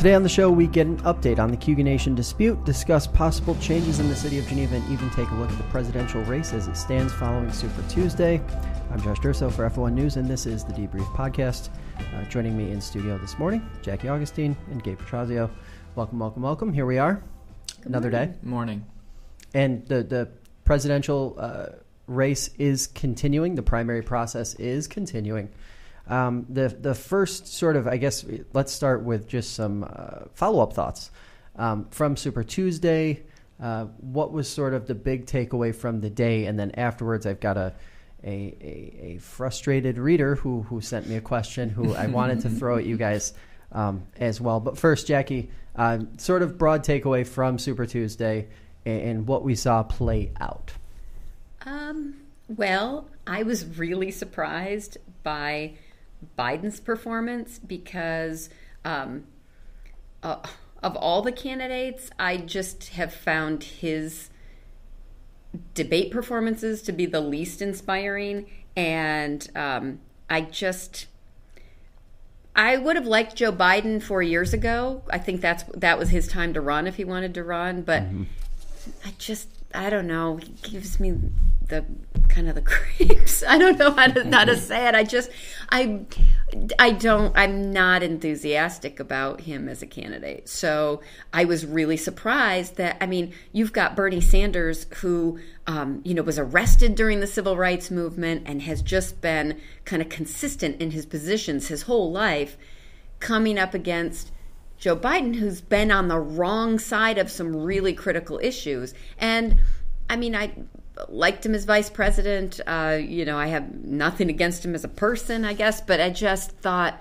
Today on the show, we get an update on the Cayuga Nation dispute, discuss possible changes in the city of Geneva, and even take a look at the presidential race as it stands following Super Tuesday. I'm Josh Durso for F1 News, and this is the Debrief Podcast. Uh, joining me in studio this morning, Jackie Augustine and Gabe Pietrorazio. Welcome, welcome, welcome. Here we are, Good another morning. day. Morning. And the, the presidential uh, race is continuing, the primary process is continuing. Um, the the first sort of I guess let's start with just some uh, follow up thoughts um, from Super Tuesday. Uh, what was sort of the big takeaway from the day, and then afterwards, I've got a a, a, a frustrated reader who who sent me a question who I wanted to throw at you guys um, as well. But first, Jackie, uh, sort of broad takeaway from Super Tuesday and, and what we saw play out. Um, well, I was really surprised by Biden's performance because um, uh, of all the candidates, I just have found his debate performances to be the least inspiring. And um, I just. I would have liked Joe Biden four years ago. I think that's that was his time to run if he wanted to run. But I just I don't know. He gives me the kind of the creeps. I don't know how to how to say it. I just I I don't I'm not enthusiastic about him as a candidate. So I was really surprised that I mean you've got Bernie Sanders who um, you know was arrested during the civil rights movement and has just been kind of consistent in his positions his whole life, coming up against. Joe Biden, who's been on the wrong side of some really critical issues. And I mean, I liked him as vice president. Uh, you know, I have nothing against him as a person, I guess, but I just thought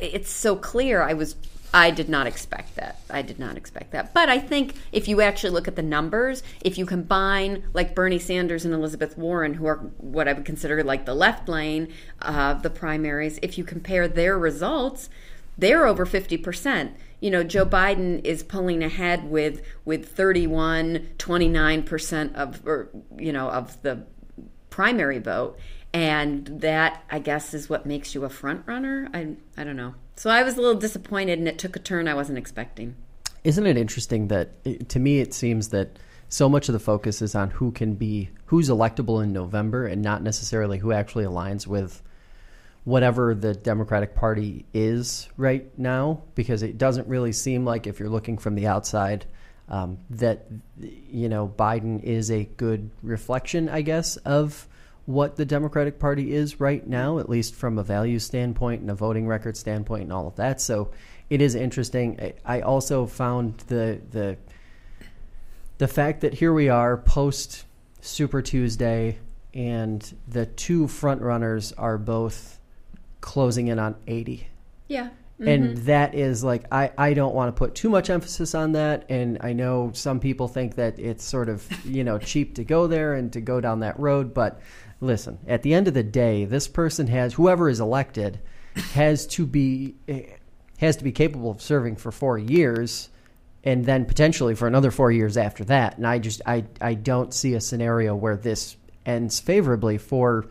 it's so clear. I was. I did not expect that. I did not expect that. But I think if you actually look at the numbers, if you combine like Bernie Sanders and Elizabeth Warren, who are what I would consider like the left lane of the primaries, if you compare their results, they're over 50%. You know, Joe Biden is pulling ahead with with 31, 29% of or you know, of the primary vote. And that I guess is what makes you a front runner. I I don't know. So I was a little disappointed and it took a turn I wasn't expecting. Isn't it interesting that to me it seems that so much of the focus is on who can be who's electable in November and not necessarily who actually aligns with whatever the Democratic Party is right now, because it doesn't really seem like if you're looking from the outside um, that you know Biden is a good reflection, I guess, of what the Democratic Party is right now, at least from a value standpoint and a voting record standpoint and all of that. So it is interesting. I also found the the the fact that here we are post Super Tuesday and the two front runners are both closing in on 80. Yeah. Mm-hmm. And that is like I, I don't want to put too much emphasis on that and I know some people think that it's sort of, you know, cheap to go there and to go down that road, but listen, at the end of the day, this person has whoever is elected has to be has to be capable of serving for 4 years and then potentially for another 4 years after that. And I just I I don't see a scenario where this ends favorably for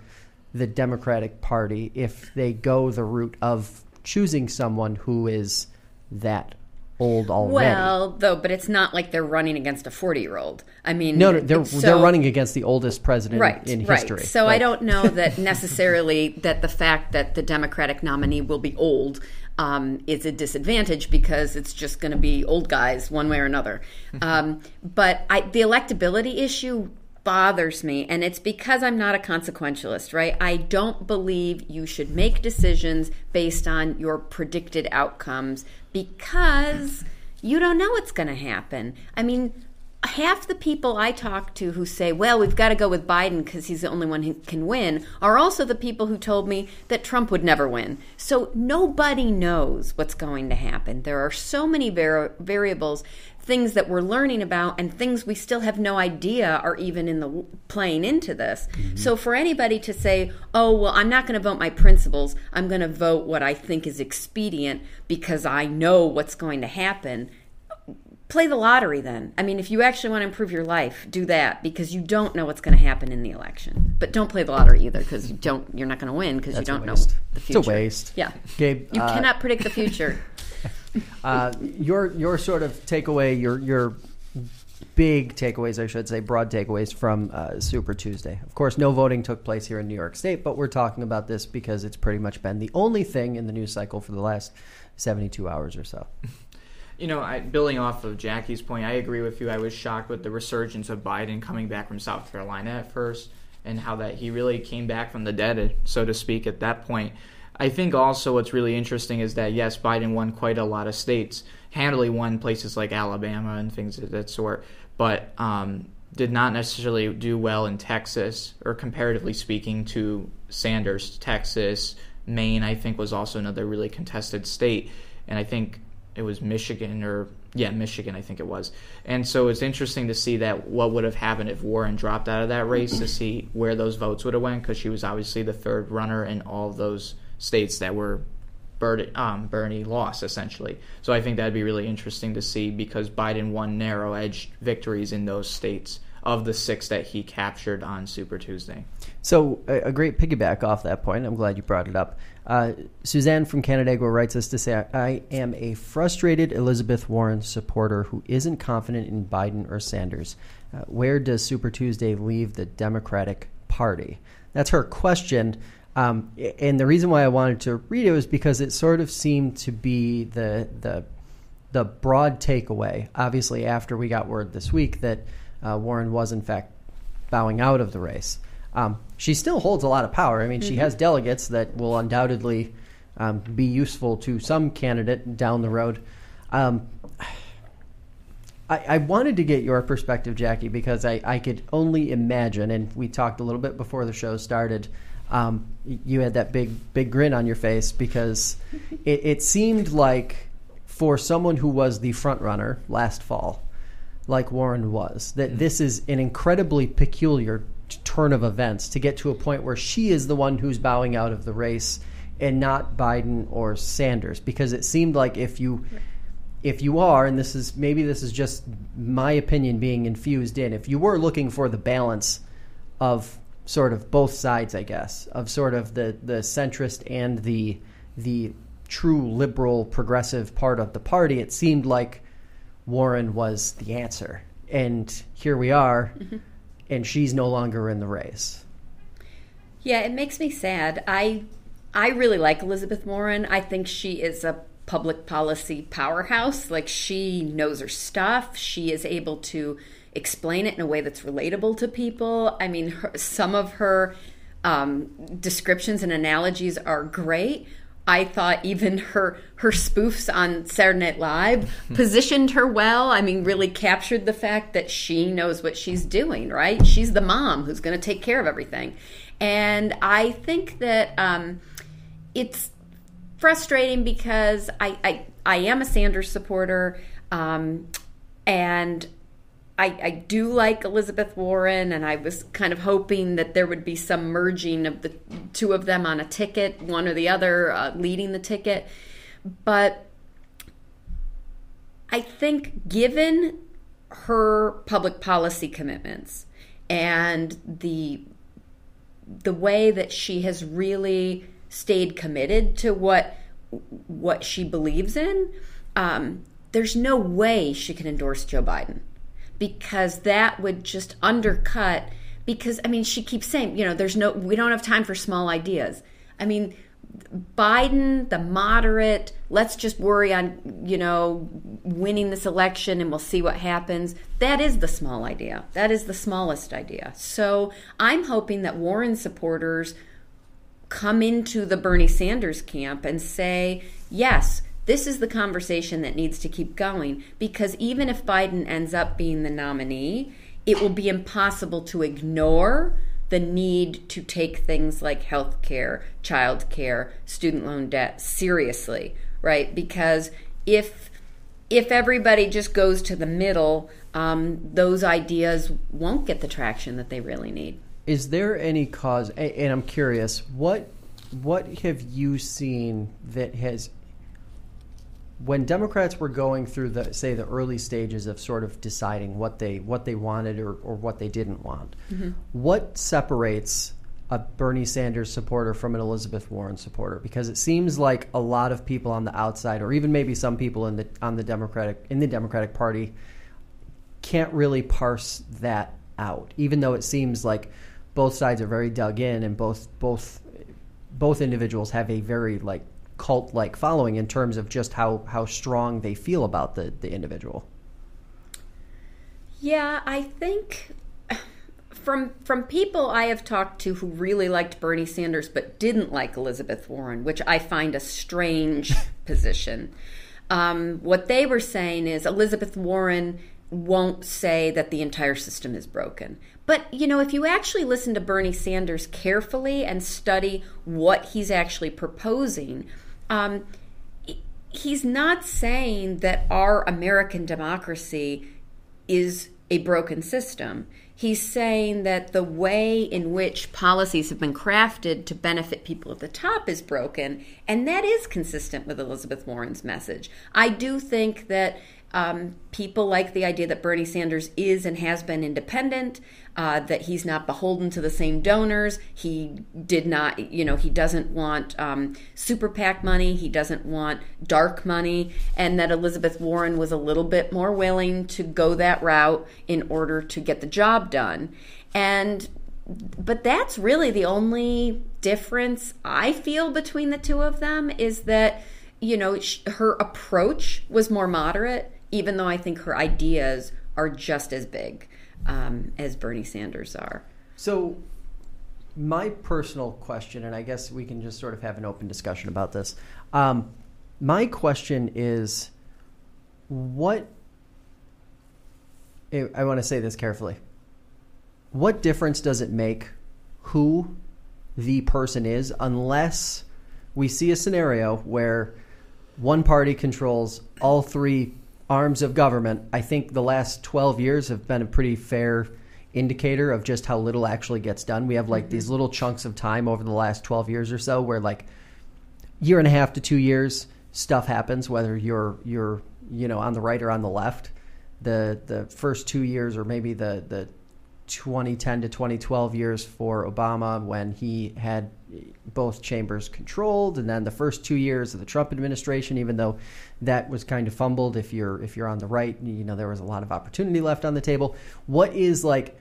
the Democratic Party if they go the route of choosing someone who is that old already. Well, though, but it's not like they're running against a forty-year-old. I mean, no, no they're so, they're running against the oldest president right, in right. history. So like, I don't know that necessarily that the fact that the Democratic nominee will be old um, is a disadvantage because it's just going to be old guys one way or another. um, but I, the electability issue bothers me and it's because I'm not a consequentialist, right? I don't believe you should make decisions based on your predicted outcomes because you don't know what's going to happen. I mean, half the people I talk to who say, well, we've got to go with Biden because he's the only one who can win, are also the people who told me that Trump would never win. So nobody knows what's going to happen. There are so many var- variables, things that we're learning about, and things we still have no idea are even in the playing into this. Mm-hmm. So for anybody to say, oh, well, I'm not going to vote my principles, I'm going to vote what I think is expedient because I know what's going to happen play the lottery then. I mean, if you actually want to improve your life, do that because you don't know what's going to happen in the election. But don't play the lottery either because you don't. You're not going to win because you don't know the future. It's a waste. Yeah, Gabe, you uh, cannot predict the future. uh, your your sort of takeaway, your your big takeaways, I should say, broad takeaways from uh, Super Tuesday. Of course, no voting took place here in New York State, but we're talking about this because it's pretty much been the only thing in the news cycle for the last 72 hours or so. You know, I, building off of Jackie's point, I agree with you. I was shocked with the resurgence of Biden coming back from South Carolina at first and how that he really came back from the dead, so to speak, at that point. I think also what's really interesting is that, yes, Biden won quite a lot of states, handily won places like Alabama and things of that sort, but um, did not necessarily do well in Texas, or comparatively speaking to Sanders. Texas, Maine, I think, was also another really contested state. And I think it was Michigan or yeah, Michigan, I think it was. And so it's interesting to see that what would have happened if Warren dropped out of that race to see where those votes would have went because she was obviously the third runner in all those states that were Bernie, um, Bernie lost essentially. So I think that'd be really interesting to see because Biden won narrow edge victories in those states of the six that he captured on Super Tuesday. So, a, a great piggyback off that point. I'm glad you brought it up. Uh, Suzanne from Canandaigua writes us to say, I am a frustrated Elizabeth Warren supporter who isn't confident in Biden or Sanders. Uh, where does Super Tuesday leave the Democratic Party? That's her question. Um, and the reason why I wanted to read it was because it sort of seemed to be the the the broad takeaway. Obviously, after we got word this week that uh, Warren was in fact bowing out of the race, um, she still holds a lot of power. I mean, mm-hmm. she has delegates that will undoubtedly um, be useful to some candidate down the road. Um, I, I, wanted to get your perspective, Jackie, because I, I could only imagine, and we talked a little bit before the show started um, you had that big big grin on your face because it, it, seemed like for someone who was the front runner last fall, like Warren was, that mm-hmm. this is an incredibly peculiar turn of events to get to a point where she is the one who's bowing out of the race and not Biden or Sanders because it seemed like if you if you are and this is maybe this is just my opinion being infused in if you were looking for the balance of sort of both sides, I guess, of sort of the the centrist and the the true liberal progressive part of the party. It seemed like Warren was the answer, and here we are, mm-hmm. and she's no longer in the race. Yeah, it makes me sad. I I really like Elizabeth Warren. I think she is a public policy powerhouse. Like she knows her stuff. She is able to explain it in a way that's relatable to people. I mean, her, some of her um, descriptions and analogies are great. I thought even her her spoofs on Saturday Night Live positioned her well. I mean, really captured the fact that she knows what she's doing. Right? She's the mom who's going to take care of everything, and I think that um, it's frustrating because I, I I am a Sanders supporter, um, and I, I do like Elizabeth Warren, and I was kind of hoping that there would be some merging of the two of them on a ticket, one or the other uh, leading the ticket. But I think, given her public policy commitments and the the way that she has really stayed committed to what what she believes in, um, there's no way she can endorse Joe Biden because that would just undercut because I mean she keeps saying, you know, there's no we don't have time for small ideas. I mean, Biden, the moderate, let's just worry on, you know, winning this election and we'll see what happens. That is the small idea. That is the smallest idea. So, I'm hoping that Warren supporters come into the Bernie Sanders camp and say, yes, this is the conversation that needs to keep going because even if Biden ends up being the nominee, it will be impossible to ignore the need to take things like health care, child care, student loan debt seriously, right? Because if if everybody just goes to the middle, um, those ideas won't get the traction that they really need. Is there any cause? And I'm curious, what what have you seen that has when Democrats were going through the say the early stages of sort of deciding what they what they wanted or, or what they didn't want, mm-hmm. what separates a Bernie Sanders supporter from an Elizabeth Warren supporter because it seems like a lot of people on the outside or even maybe some people in the on the Democratic in the Democratic Party can't really parse that out even though it seems like both sides are very dug in and both both both individuals have a very like cult like following in terms of just how how strong they feel about the the individual. Yeah, I think from from people I have talked to who really liked Bernie Sanders but didn't like Elizabeth Warren, which I find a strange position. Um, what they were saying is Elizabeth Warren won't say that the entire system is broken. But, you know, if you actually listen to Bernie Sanders carefully and study what he's actually proposing, um, he's not saying that our American democracy is a broken system. He's saying that the way in which policies have been crafted to benefit people at the top is broken, and that is consistent with Elizabeth Warren's message. I do think that um, people like the idea that Bernie Sanders is and has been independent, uh, that he's not beholden to the same donors. He did not, you know, he doesn't want um, super PAC money. He doesn't want dark money. And that Elizabeth Warren was a little bit more willing to go that route in order to get the job done. And but that's really the only difference I feel between the two of them is that you know her approach was more moderate even though I think her ideas are just as big um, as Bernie Sanders are. So, my personal question, and I guess we can just sort of have an open discussion about this. Um, my question is what I want to say this carefully. What difference does it make who the person is unless we see a scenario where one party controls all three arms of government, I think the last 12 years have been a pretty fair indicator of just how little actually gets done. We have like mm-hmm. these little chunks of time over the last 12 years or so where like year and a half to 2 years stuff happens whether you're you're you know on the right or on the left. The the first 2 years or maybe the the 2010 to 2012 years for Obama when he had both chambers controlled and then the first 2 years of the Trump administration even though that was kind of fumbled if you're if you're on the right you know there was a lot of opportunity left on the table what is like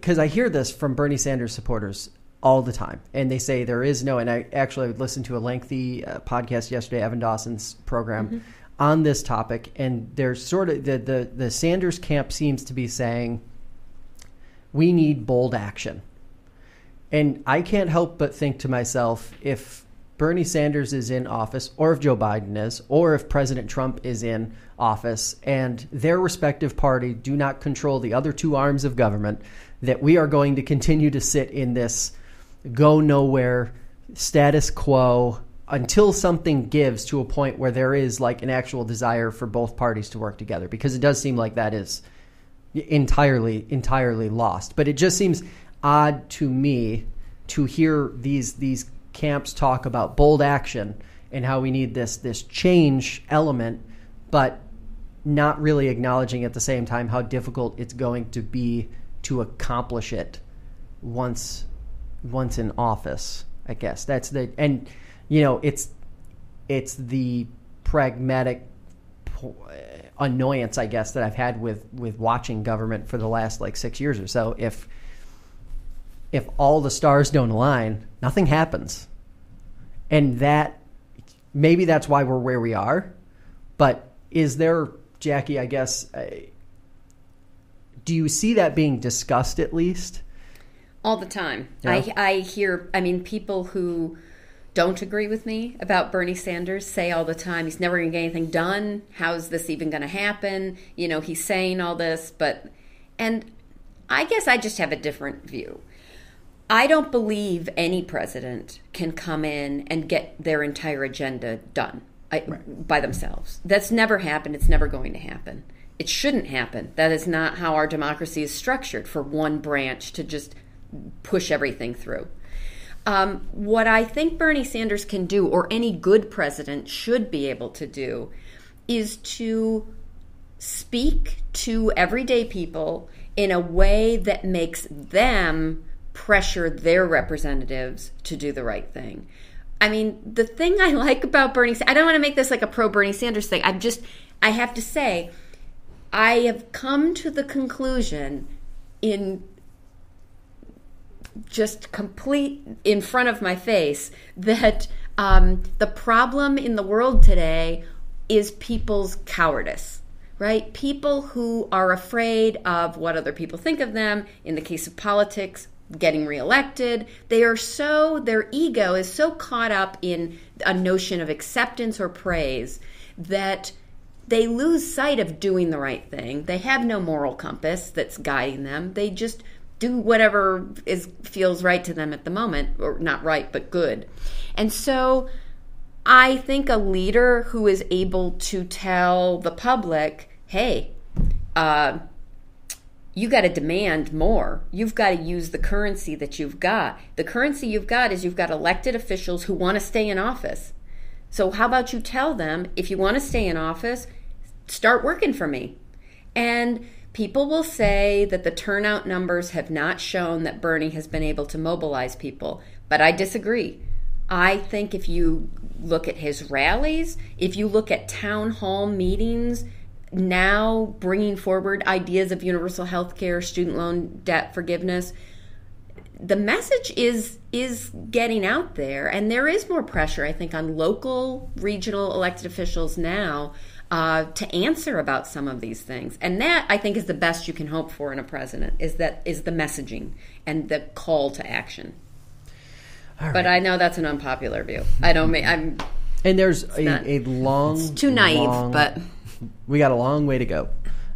cuz I hear this from Bernie Sanders supporters all the time and they say there is no and I actually listened to a lengthy uh, podcast yesterday Evan Dawson's program mm-hmm. on this topic and there's sort of the the the Sanders camp seems to be saying we need bold action. And I can't help but think to myself if Bernie Sanders is in office, or if Joe Biden is, or if President Trump is in office, and their respective party do not control the other two arms of government, that we are going to continue to sit in this go nowhere status quo until something gives to a point where there is like an actual desire for both parties to work together because it does seem like that is entirely entirely lost. But it just seems odd to me to hear these these camps talk about bold action and how we need this this change element, but not really acknowledging at the same time how difficult it's going to be to accomplish it once once in office. I guess that's the and you know it's it's the pragmatic annoyance, I guess, that I've had with with watching government for the last like six years or so. If if all the stars don't align, nothing happens, and that maybe that's why we're where we are. But is there, Jackie? I guess. Uh, do you see that being discussed at least? All the time. Yeah. I I hear. I mean, people who don't agree with me about Bernie Sanders say all the time he's never going to get anything done. How's this even going to happen? You know, he's saying all this, but and I guess I just have a different view. I don't believe any president can come in and get their entire agenda done I, right. by themselves. That's never happened. It's never going to happen. It shouldn't happen. That is not how our democracy is structured for one branch to just push everything through. Um, what I think Bernie Sanders can do, or any good president should be able to do, is to speak to everyday people in a way that makes them pressure their representatives to do the right thing. I mean, the thing I like about Bernie, I don't want to make this like a pro Bernie Sanders thing. I'm just, I have to say, I have come to the conclusion in just complete in front of my face that um, the problem in the world today is people's cowardice, right? People who are afraid of what other people think of them. In the case of politics, getting reelected. They are so, their ego is so caught up in a notion of acceptance or praise that they lose sight of doing the right thing. They have no moral compass that's guiding them. They just do whatever is feels right to them at the moment or not right but good. And so I think a leader who is able to tell the public, "Hey, uh, you got to demand more. You've got to use the currency that you've got. The currency you've got is you've got elected officials who want to stay in office. So, how about you tell them if you want to stay in office, start working for me? And people will say that the turnout numbers have not shown that Bernie has been able to mobilize people, but I disagree. I think if you look at his rallies, if you look at town hall meetings, now bringing forward ideas of universal health care, student loan debt forgiveness, the message is is getting out there, and there is more pressure, I think, on local, regional elected officials now uh, to answer about some of these things. And that I think is the best you can hope for in a president is that is the messaging and the call to action. Right. But I know that's an unpopular view. I don't mean I'm. And there's a, not, a long, too naive, long, but we got a long way to go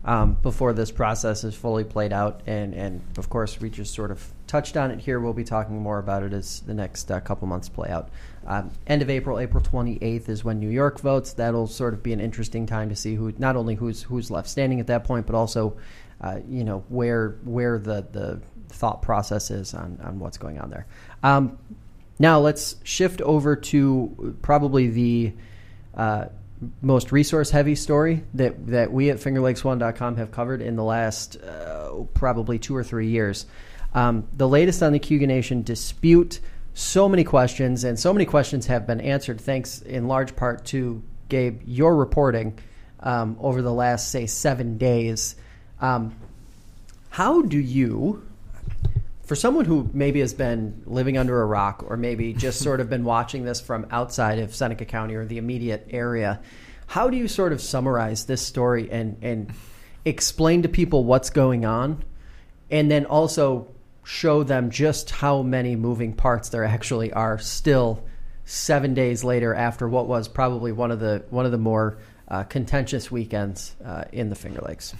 um, before this process is fully played out. And, and of course, we just sort of touched on it here. We'll be talking more about it as the next uh, couple months play out. Um, end of April, April 28th is when New York votes. That'll sort of be an interesting time to see who, not only who's who's left standing at that point, but also, uh, you know, where where the the thought process is on on what's going on there. Um, now let's shift over to probably the uh, most resource heavy story that, that we at fingerlakes1.com have covered in the last uh, probably two or three years. Um, the latest on the Cayuga Nation dispute. So many questions, and so many questions have been answered thanks in large part to Gabe, your reporting um, over the last, say, seven days. Um, how do you, for someone who maybe has been living under a rock or maybe just sort of been watching this from outside of Seneca County or the immediate area, how do you sort of summarize this story and, and explain to people what's going on and then also show them just how many moving parts there actually are still seven days later after what was probably one of the one of the more uh, contentious weekends uh, in the Finger Lakes.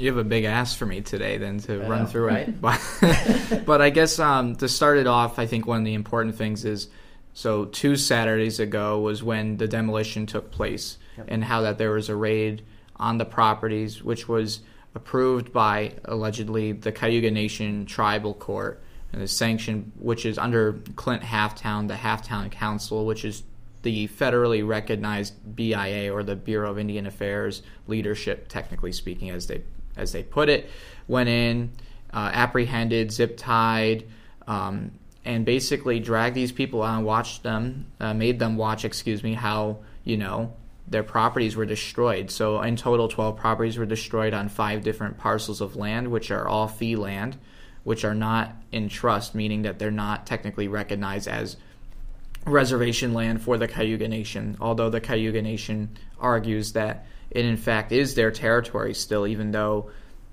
You have a big ask for me today, then to I run know, through right? it. But, but I guess um, to start it off, I think one of the important things is so two Saturdays ago was when the demolition took place, yep. and how that there was a raid on the properties, which was approved by allegedly the Cayuga Nation Tribal Court, and is sanctioned, which is under Clint Halftown, the Halftown Council, which is the federally recognized BIA or the Bureau of Indian Affairs leadership, technically speaking, as they as they put it, went in, uh, apprehended, zip tied, um, and basically dragged these people out and watched them, uh, made them watch, excuse me, how, you know, their properties were destroyed. So in total, 12 properties were destroyed on five different parcels of land, which are all fee land, which are not in trust, meaning that they're not technically recognized as reservation land for the Cayuga Nation, although the Cayuga Nation argues that it in fact is their territory still, even though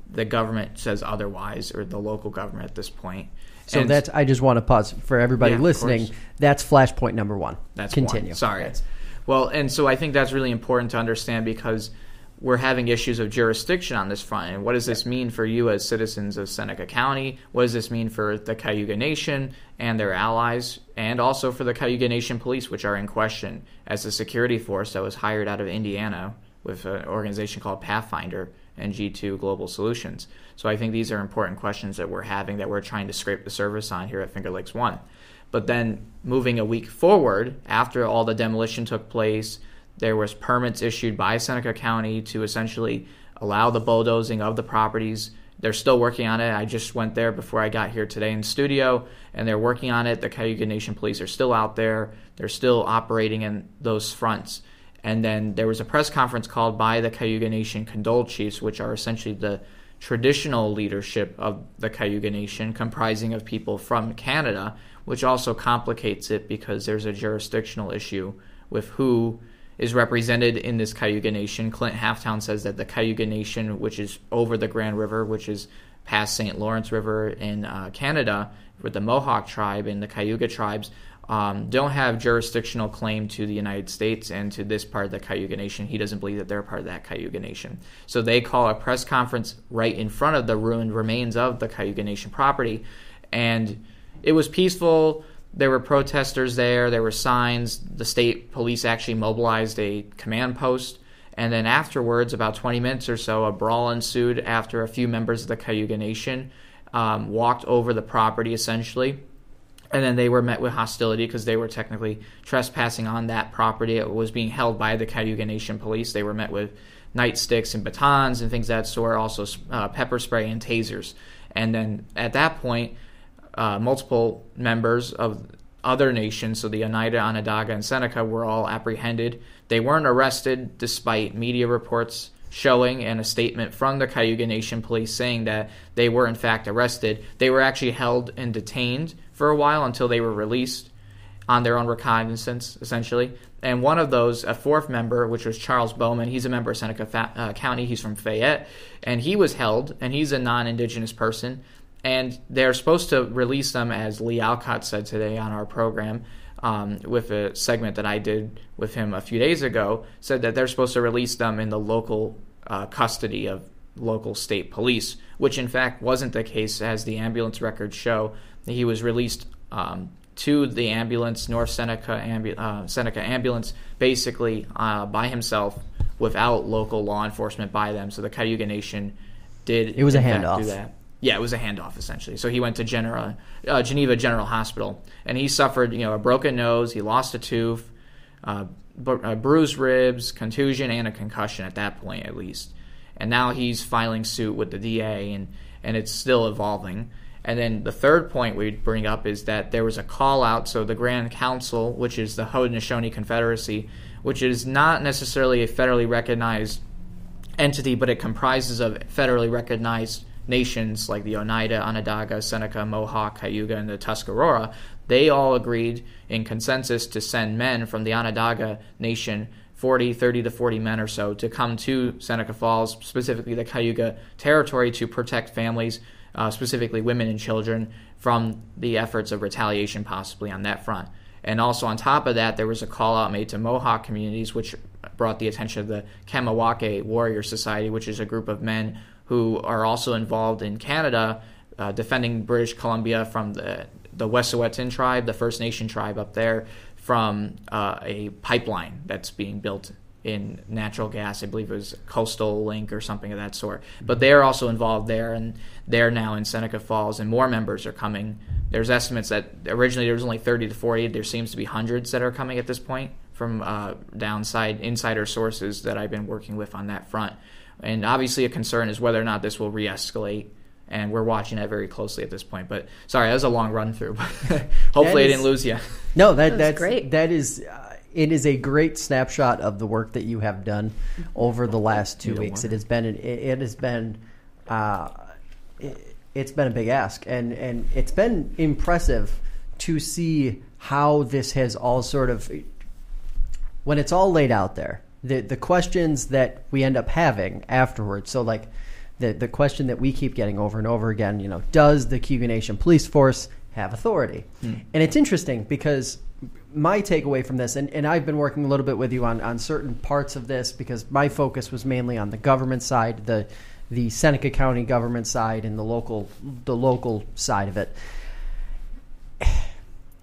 the government says otherwise, or the local government at this point. So and that's I just want to pause for everybody yeah, listening. That's flashpoint number one. That's continue. One. Sorry. well, and so I think that's really important to understand because we're having issues of jurisdiction on this front. And what does this mean for you as citizens of Seneca County? What does this mean for the Cayuga Nation and their allies, and also for the Cayuga Nation Police, which are in question as a security force that was hired out of Indiana with an organization called Pathfinder and G2 Global Solutions. So I think these are important questions that we're having that we're trying to scrape the surface on here at Finger Lakes One. But then moving a week forward, after all the demolition took place, there was permits issued by Seneca County to essentially allow the bulldozing of the properties they're still working on it. I just went there before I got here today in studio, and they're working on it. The Cayuga Nation police are still out there. They're still operating in those fronts. And then there was a press conference called by the Cayuga Nation Condole Chiefs, which are essentially the traditional leadership of the Cayuga Nation, comprising of people from Canada, which also complicates it because there's a jurisdictional issue with who is represented in this Cayuga Nation. Clint Halftown says that the Cayuga Nation, which is over the Grand River, which is past St. Lawrence River in uh, Canada, with the Mohawk tribe and the Cayuga tribes, um, don't have jurisdictional claim to the United States and to this part of the Cayuga Nation. He doesn't believe that they're part of that Cayuga Nation. So they call a press conference right in front of the ruined remains of the Cayuga Nation property. And it was peaceful. There were protesters there, there were signs. The state police actually mobilized a command post. And then afterwards, about 20 minutes or so, a brawl ensued after a few members of the Cayuga Nation um, walked over the property essentially and then they were met with hostility because they were technically trespassing on that property. It was being held by the Cayuga Nation police. They were met with nightsticks and batons and things that sort, also uh, pepper spray and tasers. And then at that point, uh, multiple members of other nations, so the Oneida, Onondaga, and Seneca, were all apprehended. They weren't arrested despite media reports showing and a statement from the Cayuga Nation police saying that they were in fact arrested. They were actually held and detained for a while until they were released on their own recognizance, essentially. And one of those, a fourth member, which was Charles Bowman, he's a member of Seneca Fa- uh, County, he's from Fayette, and he was held, and he's a non indigenous person. And they're supposed to release them, as Lee Alcott said today on our program, um, with a segment that I did with him a few days ago, said that they're supposed to release them in the local uh, custody of local state police, which in fact wasn't the case, as the ambulance records show. He was released um, to the ambulance, North Seneca, ambu- uh, Seneca ambulance, basically uh, by himself without local law enforcement by them. So the Cayuga Nation did it was a handoff. do that. Yeah, it was a handoff essentially. So he went to Genera, uh, Geneva General Hospital, and he suffered, you know, a broken nose. He lost a tooth, uh, uh, bruised ribs, contusion, and a concussion at that point, at least. And now he's filing suit with the DA, and and it's still evolving. And then the third point we'd bring up is that there was a call out. So the Grand Council, which is the Haudenosaunee Confederacy, which is not necessarily a federally recognized entity, but it comprises of federally recognized nations like the Oneida, Onondaga, Seneca, Mohawk, Cayuga, and the Tuscarora, they all agreed in consensus to send men from the Onondaga Nation 40, 30 to 40 men or so to come to Seneca Falls, specifically the Cayuga territory, to protect families, uh, specifically women and children, from the efforts of retaliation possibly on that front. And also on top of that, there was a call out made to Mohawk communities, which brought the attention of the Kahnawake Warrior Society, which is a group of men who are also involved in Canada uh, defending British Columbia from the, the Wet'suwet'en tribe, the First Nation tribe up there, from uh, a pipeline that's being built in natural gas. I believe it was Coastal Link or something of that sort. But they're also involved there, and they're now in Seneca Falls, and more members are coming. There's estimates that originally there was only 30 to 40. There seems to be hundreds that are coming at this point from uh, downside insider sources that I've been working with on that front. And obviously, a concern is whether or not this will re escalate. And we're watching that very closely at this point. But sorry, that was a long run through. But hopefully, That I didn't lose you. No, that, was that's great. That is, uh, it is a great snapshot of the work that you have done over the last two Need weeks. water. It has been, an, it, it has been, uh, it, it's been a big ask, and and it's been impressive to see how this has all sort of, when it's all laid out there, the the questions that we end up having afterwards. So like. The, the question that we keep getting over and over again, you know, does the Cayuga Nation Police Force have authority? Hmm. And it's interesting because my takeaway from this, and, and I've been working a little bit with you on, on certain parts of this because my focus was mainly on the government side, the the Seneca County government side, and the local the local side of it.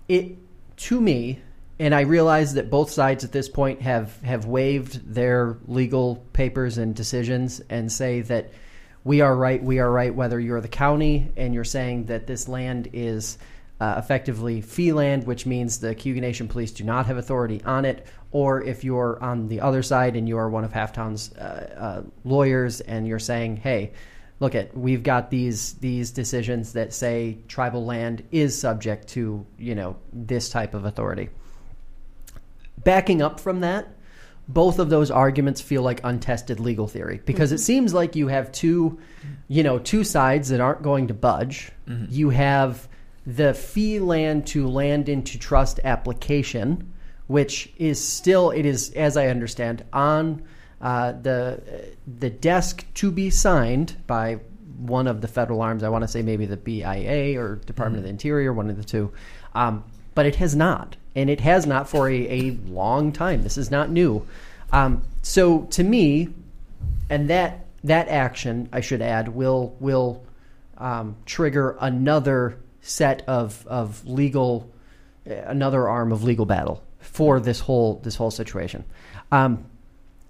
It to me, and I realize that both sides at this point have have waived their legal papers and decisions and say that we are right, we are right, whether you're the county and you're saying that this land is uh, effectively fee land, which means the Cayuga Nation police do not have authority on it, or if you're on the other side and you are one of Halftown's uh, uh, lawyers and you're saying, hey, look at we've got these these decisions that say tribal land is subject to you know this type of authority. Backing up from that, both of those arguments feel like untested legal theory because mm-hmm. it seems like you have two, you know, two sides that aren't going to budge. Mm-hmm. You have the fee land to land into trust application, which is still it is as I understand on uh, the the desk to be signed by one of the federal arms. I want to say maybe the BIA or Department mm-hmm. of the Interior, one of the two. Um, but it has not, and it has not for a, a long time. This is not new. Um, so to me, and that that action, I should add, will will um, trigger another set of of legal, another arm of legal battle for this whole this whole situation. Um,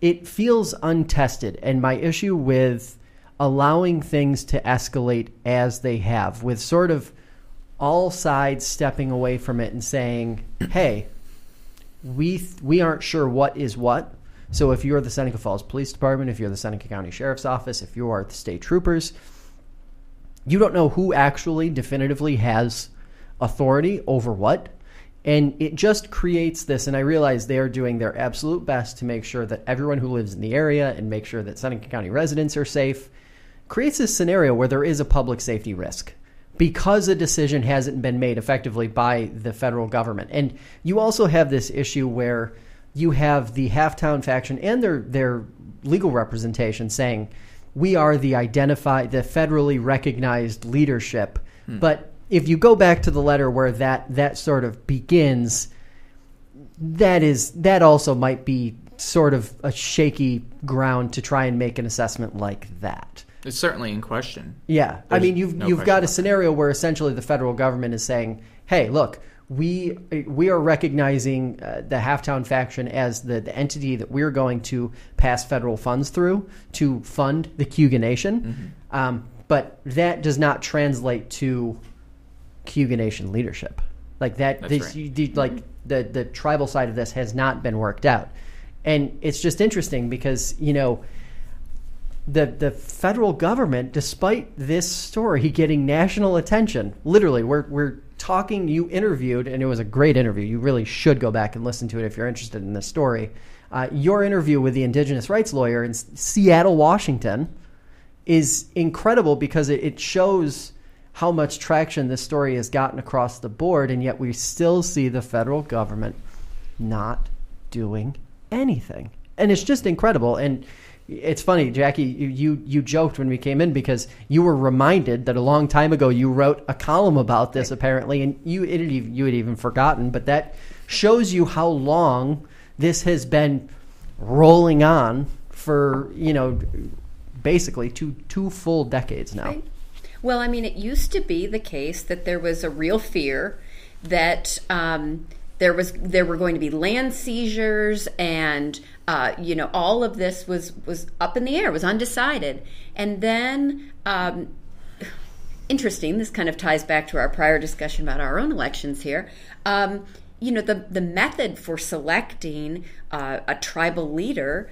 it feels untested, and my issue with allowing things to escalate as they have, with sort of all sides stepping away from it and saying, "Hey, we th- we aren't sure what is what." So if you're the Seneca Falls Police Department, if you're the Seneca County Sheriff's Office, if you are the state troopers, you don't know who actually definitively has authority over what. And it just creates this, and I realize they are doing their absolute best to make sure that everyone who lives in the area and make sure that Seneca County residents are safe, creates this scenario where there is a public safety risk because a decision hasn't been made effectively by the federal government. And you also have this issue where you have the halftown faction and their their legal representation saying we are the identified the federally recognized leadership. Hmm. But if you go back to the letter where that that sort of begins, that is that also might be sort of a shaky ground to try and make an assessment like that. It's certainly in question. Yeah, There's I mean, you've no you've got a scenario where essentially the federal government is saying, "Hey, look, we we are recognizing uh, the Halftown faction as the, the entity that we're going to pass federal funds through to fund the Cayuga Nation, mm-hmm. um, but that does not translate to Cayuga Nation leadership. Like that, this, right. you, like mm-hmm. the the tribal side of this has not been worked out, and it's just interesting because you know the the federal government, despite this story getting national attention, literally, we're we're talking. You interviewed, and it was a great interview. You really should go back and listen to it if you're interested in this story. Uh, your interview with the indigenous rights lawyer in Seattle, Washington, is incredible because it, it shows how much traction this story has gotten across the board, and yet we still see the federal government not doing anything, and it's just incredible. And it's funny, Jackie. You you joked when we came in because you were reminded that a long time ago you wrote a column about this apparently, and you it, you had even forgotten. But that shows you how long this has been rolling on for you know basically two two full decades now. Right. Well, I mean, it used to be the case that there was a real fear that. Um, there was there were going to be land seizures and uh, you know all of this was was up in the air was undecided. And then um, interesting this kind of ties back to our prior discussion about our own elections here. Um, you know the the method for selecting uh, a tribal leader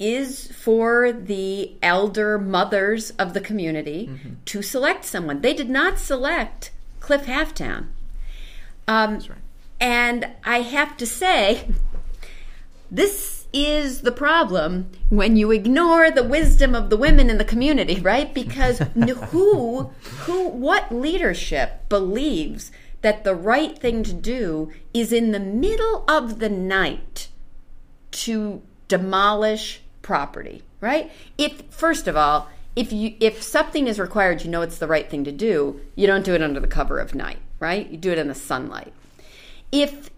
is for the elder mothers of the community mm-hmm. to select someone. They did not select cliff halftown. Um, That's right and I have to say, this is the problem when you ignore the wisdom of the women in the community, right? Because who, who, what leadership believes that the right thing to do is in the middle of the night to demolish property, right? If first of all, if you if something is required, you know it's the right thing to do. You don't do it under the cover of night, right? You do it in the sunlight if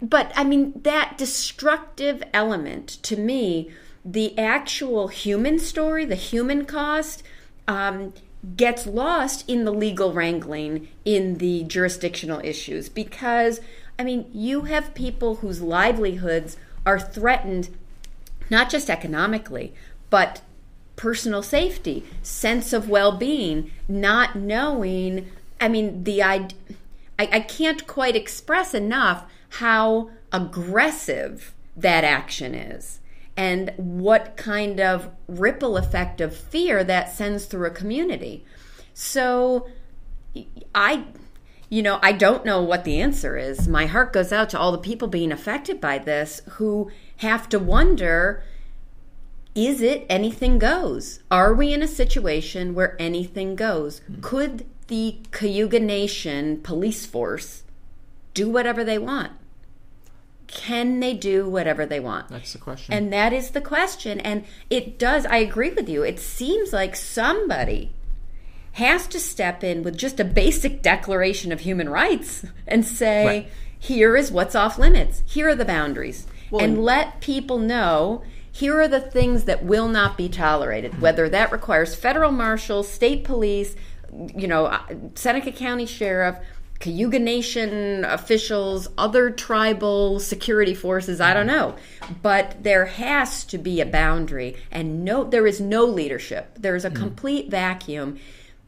but I mean that destructive element to me, the actual human story, the human cost, um, gets lost in the legal wrangling in the jurisdictional issues because I mean you have people whose livelihoods are threatened, not just economically, but personal safety, sense of well-being, not knowing. I mean the idea I, I can't quite express enough how aggressive that action is. and what kind of ripple effect of fear that sends through a community. So I you know, I don't know what the answer is. My heart goes out to all the people being affected by this who have to wonder is it anything goes? Are we in a situation where anything goes? Hmm. Could the Cayuga Nation police force do whatever they want? Can they do whatever they want? That's the question. And that is the question. And it does, I agree with you. It seems like somebody has to step in with just a basic declaration of human rights and say, right. here is what's off limits, here are the boundaries, well, and let people know here are the things that will not be tolerated, mm-hmm. whether that requires federal marshals, state police, you know, uh, Seneca County Sheriff, Cayuga Nation officials, other tribal security forces, I don't know. But there has to be a boundary and no there is no leadership. There is a mm. complete vacuum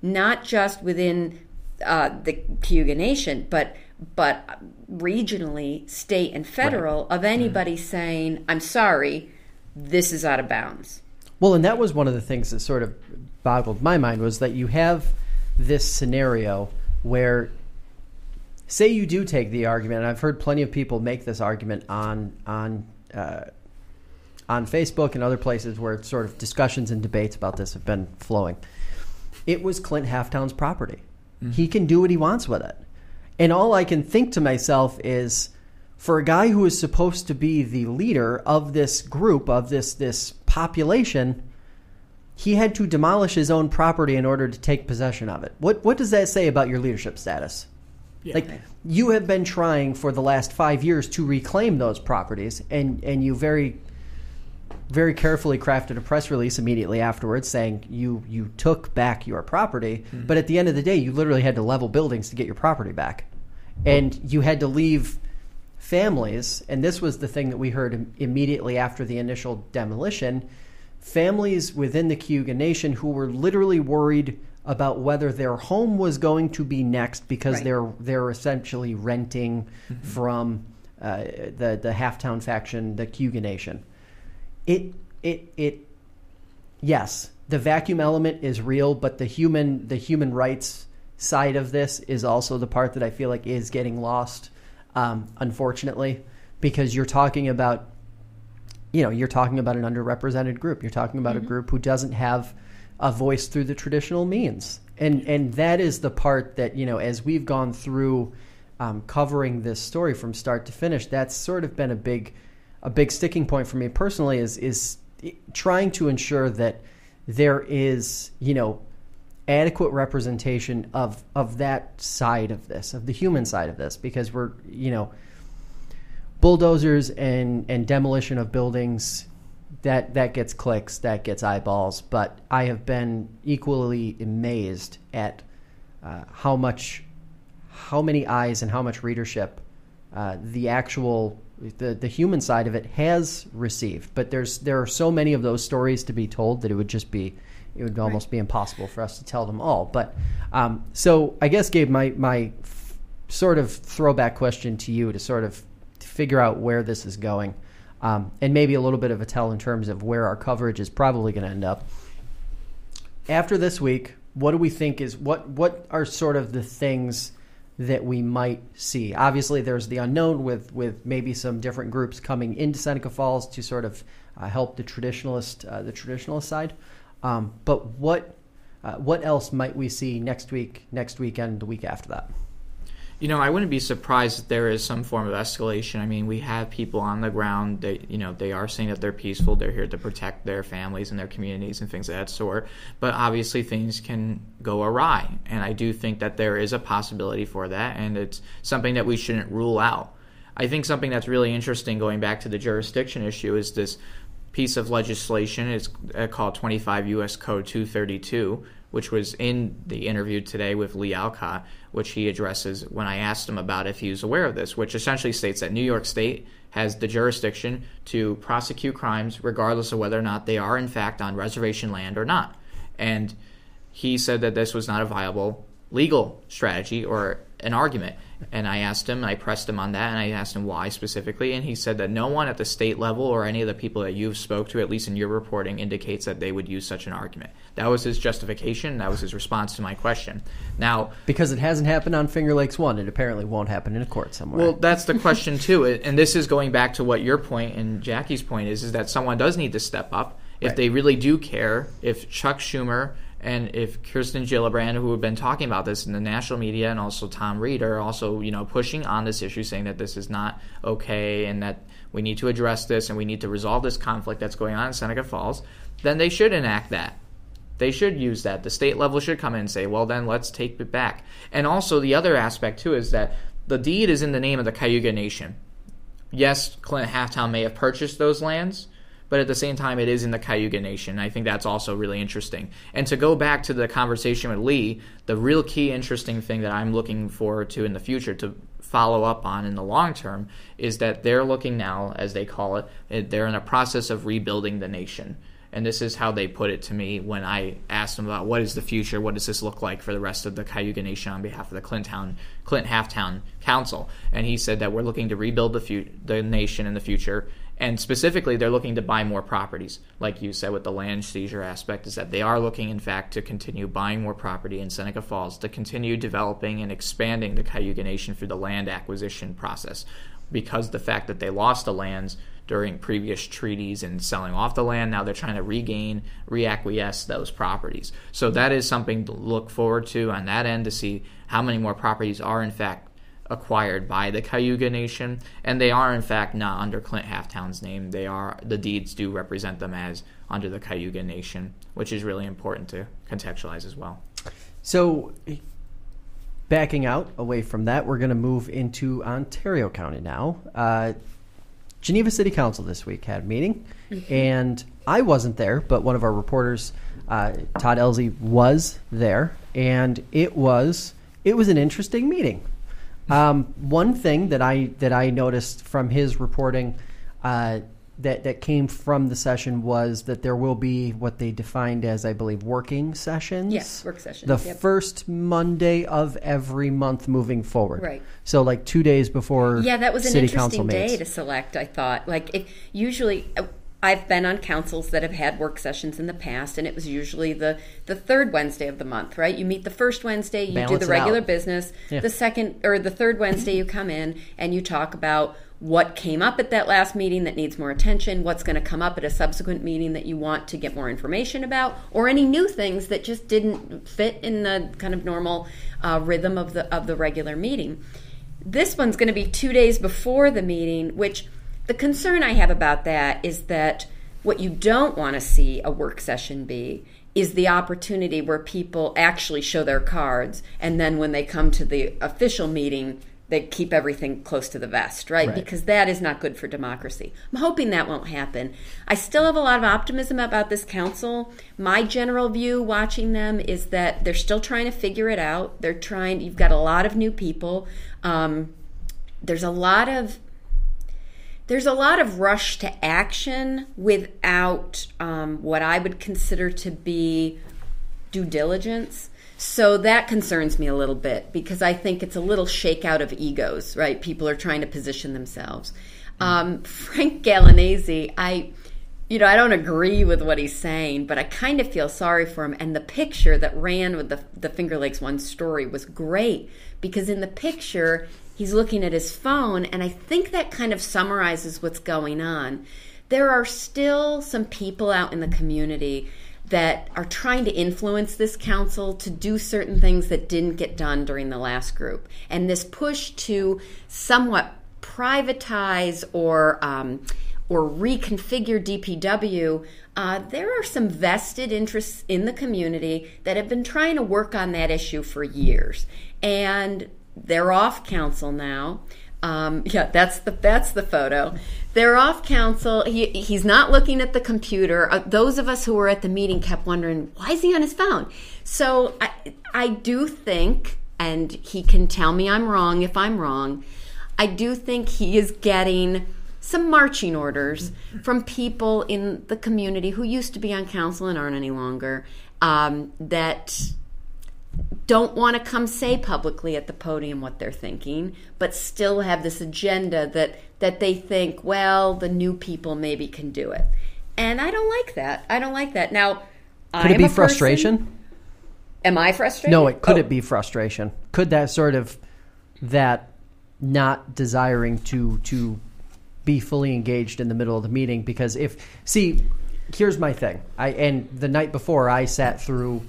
not just within uh, the Cayuga Nation, but but regionally, state and federal right. of anybody mm. saying, "I'm sorry, this is out of bounds." Well, and that was one of the things that sort of boggled my mind was that you have this scenario where say you do take the argument and i've heard plenty of people make this argument on on uh, on facebook and other places where sort of discussions and debates about this have been flowing. It was clint halftown's property. Mm-hmm. he can do what he wants with it. And all i can think to myself is for a guy who is supposed to be the leader of this group of this this population he had to demolish his own property in order to take possession of it. What what does that say about your leadership status? Yeah. Like you have been trying for the last five years to reclaim those properties, and and you very very carefully crafted a press release immediately afterwards saying you you took back your property, mm-hmm. but at the end of the day, you literally had to level buildings to get your property back, and you had to leave families. And this was the thing that we heard immediately after the initial demolition families within the Cayuga Nation who were literally worried about whether their home was going to be next because right. they're they're essentially renting mm-hmm. from uh, the the Halftown faction, the Cayuga Nation. It it it yes, the vacuum element is real, but the human the human rights side of this is also the part that I feel like is getting lost, um, unfortunately, because you're talking about you know, you're talking about an underrepresented group. You're talking about mm-hmm. a group who doesn't have a voice through the traditional means. And and that is the part that, you know, as we've gone through um, covering this story from start to finish, that's sort of been a big a big sticking point for me personally is is trying to ensure that there is, you know, adequate representation of of that side of this, of the human side of this, because we're, you know, bulldozers and and demolition of buildings that that gets clicks, that gets eyeballs. But I have been equally amazed at uh, how much, how many eyes and how much readership uh, the actual the the human side of it has received. But there's there are so many of those stories to be told that it would just be it would almost right. be impossible for us to tell them all. But um, so I guess Gabe, my my f- sort of throwback question to you to sort of figure out where this is going, um, and maybe a little bit of a tell in terms of where our coverage is probably going to end up. After this week, what do we think is what what are sort of the things that we might see? Obviously, there's the unknown with with maybe some different groups coming into Seneca Falls to sort of uh, help the traditionalist uh, the traditionalist side. Um, but what uh, what else might we see next week, next weekend, the week after that? You know, I wouldn't be surprised if there is some form of escalation. I mean, we have people on the ground. They, you know, they are saying that they're peaceful. They're here to protect their families and their communities and things of that sort. But obviously, things can go awry, and I do think that there is a possibility for that, and it's something that we shouldn't rule out. I think something that's really interesting, going back to the jurisdiction issue, is this piece of legislation. It's uh, called 25 U.S. Code 232, which was in the interview today with Lee Alcott, which he addresses when I asked him about if he was aware of this, which essentially states that New York State has the jurisdiction to prosecute crimes regardless of whether or not they are in fact on reservation land or not. And he said that this was not a viable legal strategy or an argument. And I asked him, I pressed him on that, and I asked him why specifically, and he said that no one at the state level or any of the people that you've spoke to, at least in your reporting, indicates that they would use such an argument. That was his justification. That was his response to my question. Now, because it hasn't happened on Finger Lakes One, it apparently won't happen in a court somewhere. well, that's the question too, and this is going back to what your point and Jackie's point is: is that someone does need to step up if Right. they really do care. If Chuck Schumer and if Kirsten Gillibrand, who have been talking about this in the national media, and also Tom Reed, are also you know pushing on this issue, saying that this is not okay and that we need to address this and we need to resolve this conflict that's going on in Seneca Falls, then they should enact that. They should use that. The state level should come in and say, well, then let's take it back. And also, the other aspect, too, is that the deed is in the name of the Cayuga Nation. Yes, Clint Halftown may have purchased those lands, but at the same time, it is in the Cayuga Nation. I think that's also really interesting. And to go back to the conversation with Lee, the real key interesting thing that I'm looking forward to in the future to follow up on in the long term is that they're looking now, as they call it, they're in a process of rebuilding the nation. And this is how they put it to me when I asked them about what is the future, what does this look like for the rest of the Cayuga Nation on behalf of the Clintown, Clint Halftown Council. And he said that we're looking to rebuild the, fu- the nation in the future. And specifically, they're looking to buy more properties. Like you said with the land seizure aspect, is that they are looking, in fact, to continue buying more property in Seneca Falls, to continue developing and expanding the Cayuga Nation through the land acquisition process. Because the fact that they lost the lands during previous treaties and selling off the land. Now they're trying to regain, reacquiesce those properties. So that is something to look forward to on that end to see how many more properties are in fact acquired by the Cayuga Nation, and they are in fact not under Clint Halftown's name. They are the deeds do represent them as under the Cayuga Nation, which is really important to contextualize as well. So, backing out away from that, we're going to move into Ontario County now. Uh, Geneva City Council this week had a meeting, and I wasn't there, but one of our reporters, uh, Todd Elsey, was there, and it was it was an interesting meeting. Um, one thing that I that I noticed from his reporting uh, that that came from the session was that there will be what they defined as, I believe, working sessions. Yes, work sessions, The yep. first Monday of every month moving forward. Right. So, like two days before. Yeah, that was an interesting day meets. to select. I thought, like, usually uh, I've been on councils that have had work sessions in the past, and it was usually the the third Wednesday of the month, right? You meet the first Wednesday, you Balance do the regular out. business. Yeah. The second or the third Wednesday, you come in and you talk about what came up at that last meeting that needs more attention, what's going to come up at a subsequent meeting that you want to get more information about, or any new things that just didn't fit in the kind of normal uh, rhythm of the of the regular meeting. This one's going to be two days before the meeting, which the concern I have about that is that what you don't want to see a work session be is the opportunity where people actually show their cards and then when they come to the official meeting they keep everything close to the vest right, Right. because that is not good for democracy. I'm hoping that won't happen. I still have a lot of optimism about this council. My general view watching them is that they're still trying to figure it out. They're trying you've got a lot of new people. Um, there's a lot of there's a lot of rush to action without um, what I would consider to be due diligence. So that concerns me a little bit because I think it's a little shakeout of egos, right? People are trying to position themselves. Um, Frank Gaglianese, I, you know, I don't agree with what he's saying, but I kind of feel sorry for him. And the picture that ran with the the Finger Lakes One story was great because in the picture he's looking at his phone, and I think that kind of summarizes what's going on. There are still some people out in the community that are trying to influence this council to do certain things that didn't get done during the last group. And this push to somewhat privatize or um, or reconfigure DPW, uh, there are some vested interests in the community that have been trying to work on that issue for years, and they're off council now. Um, yeah, that's the that's the photo. They're off council. He, he's not looking at the computer. Uh, those of us who were at the meeting kept wondering why is he on his phone. So I I do think, and he can tell me I'm wrong if I'm wrong. I do think he is getting some marching orders from people in the community who used to be on council and aren't any longer. Um, that don't want to come say publicly at the podium what they're thinking, but still have this agenda that that they think, well, the new people maybe can do it. And I don't like that. I don't like that. Now, could it be frustration? Person, am I frustrated? No, it could oh. it be frustration? Could that sort of that not desiring to to be fully engaged in the middle of the meeting because if see here's my thing i and the night before i sat through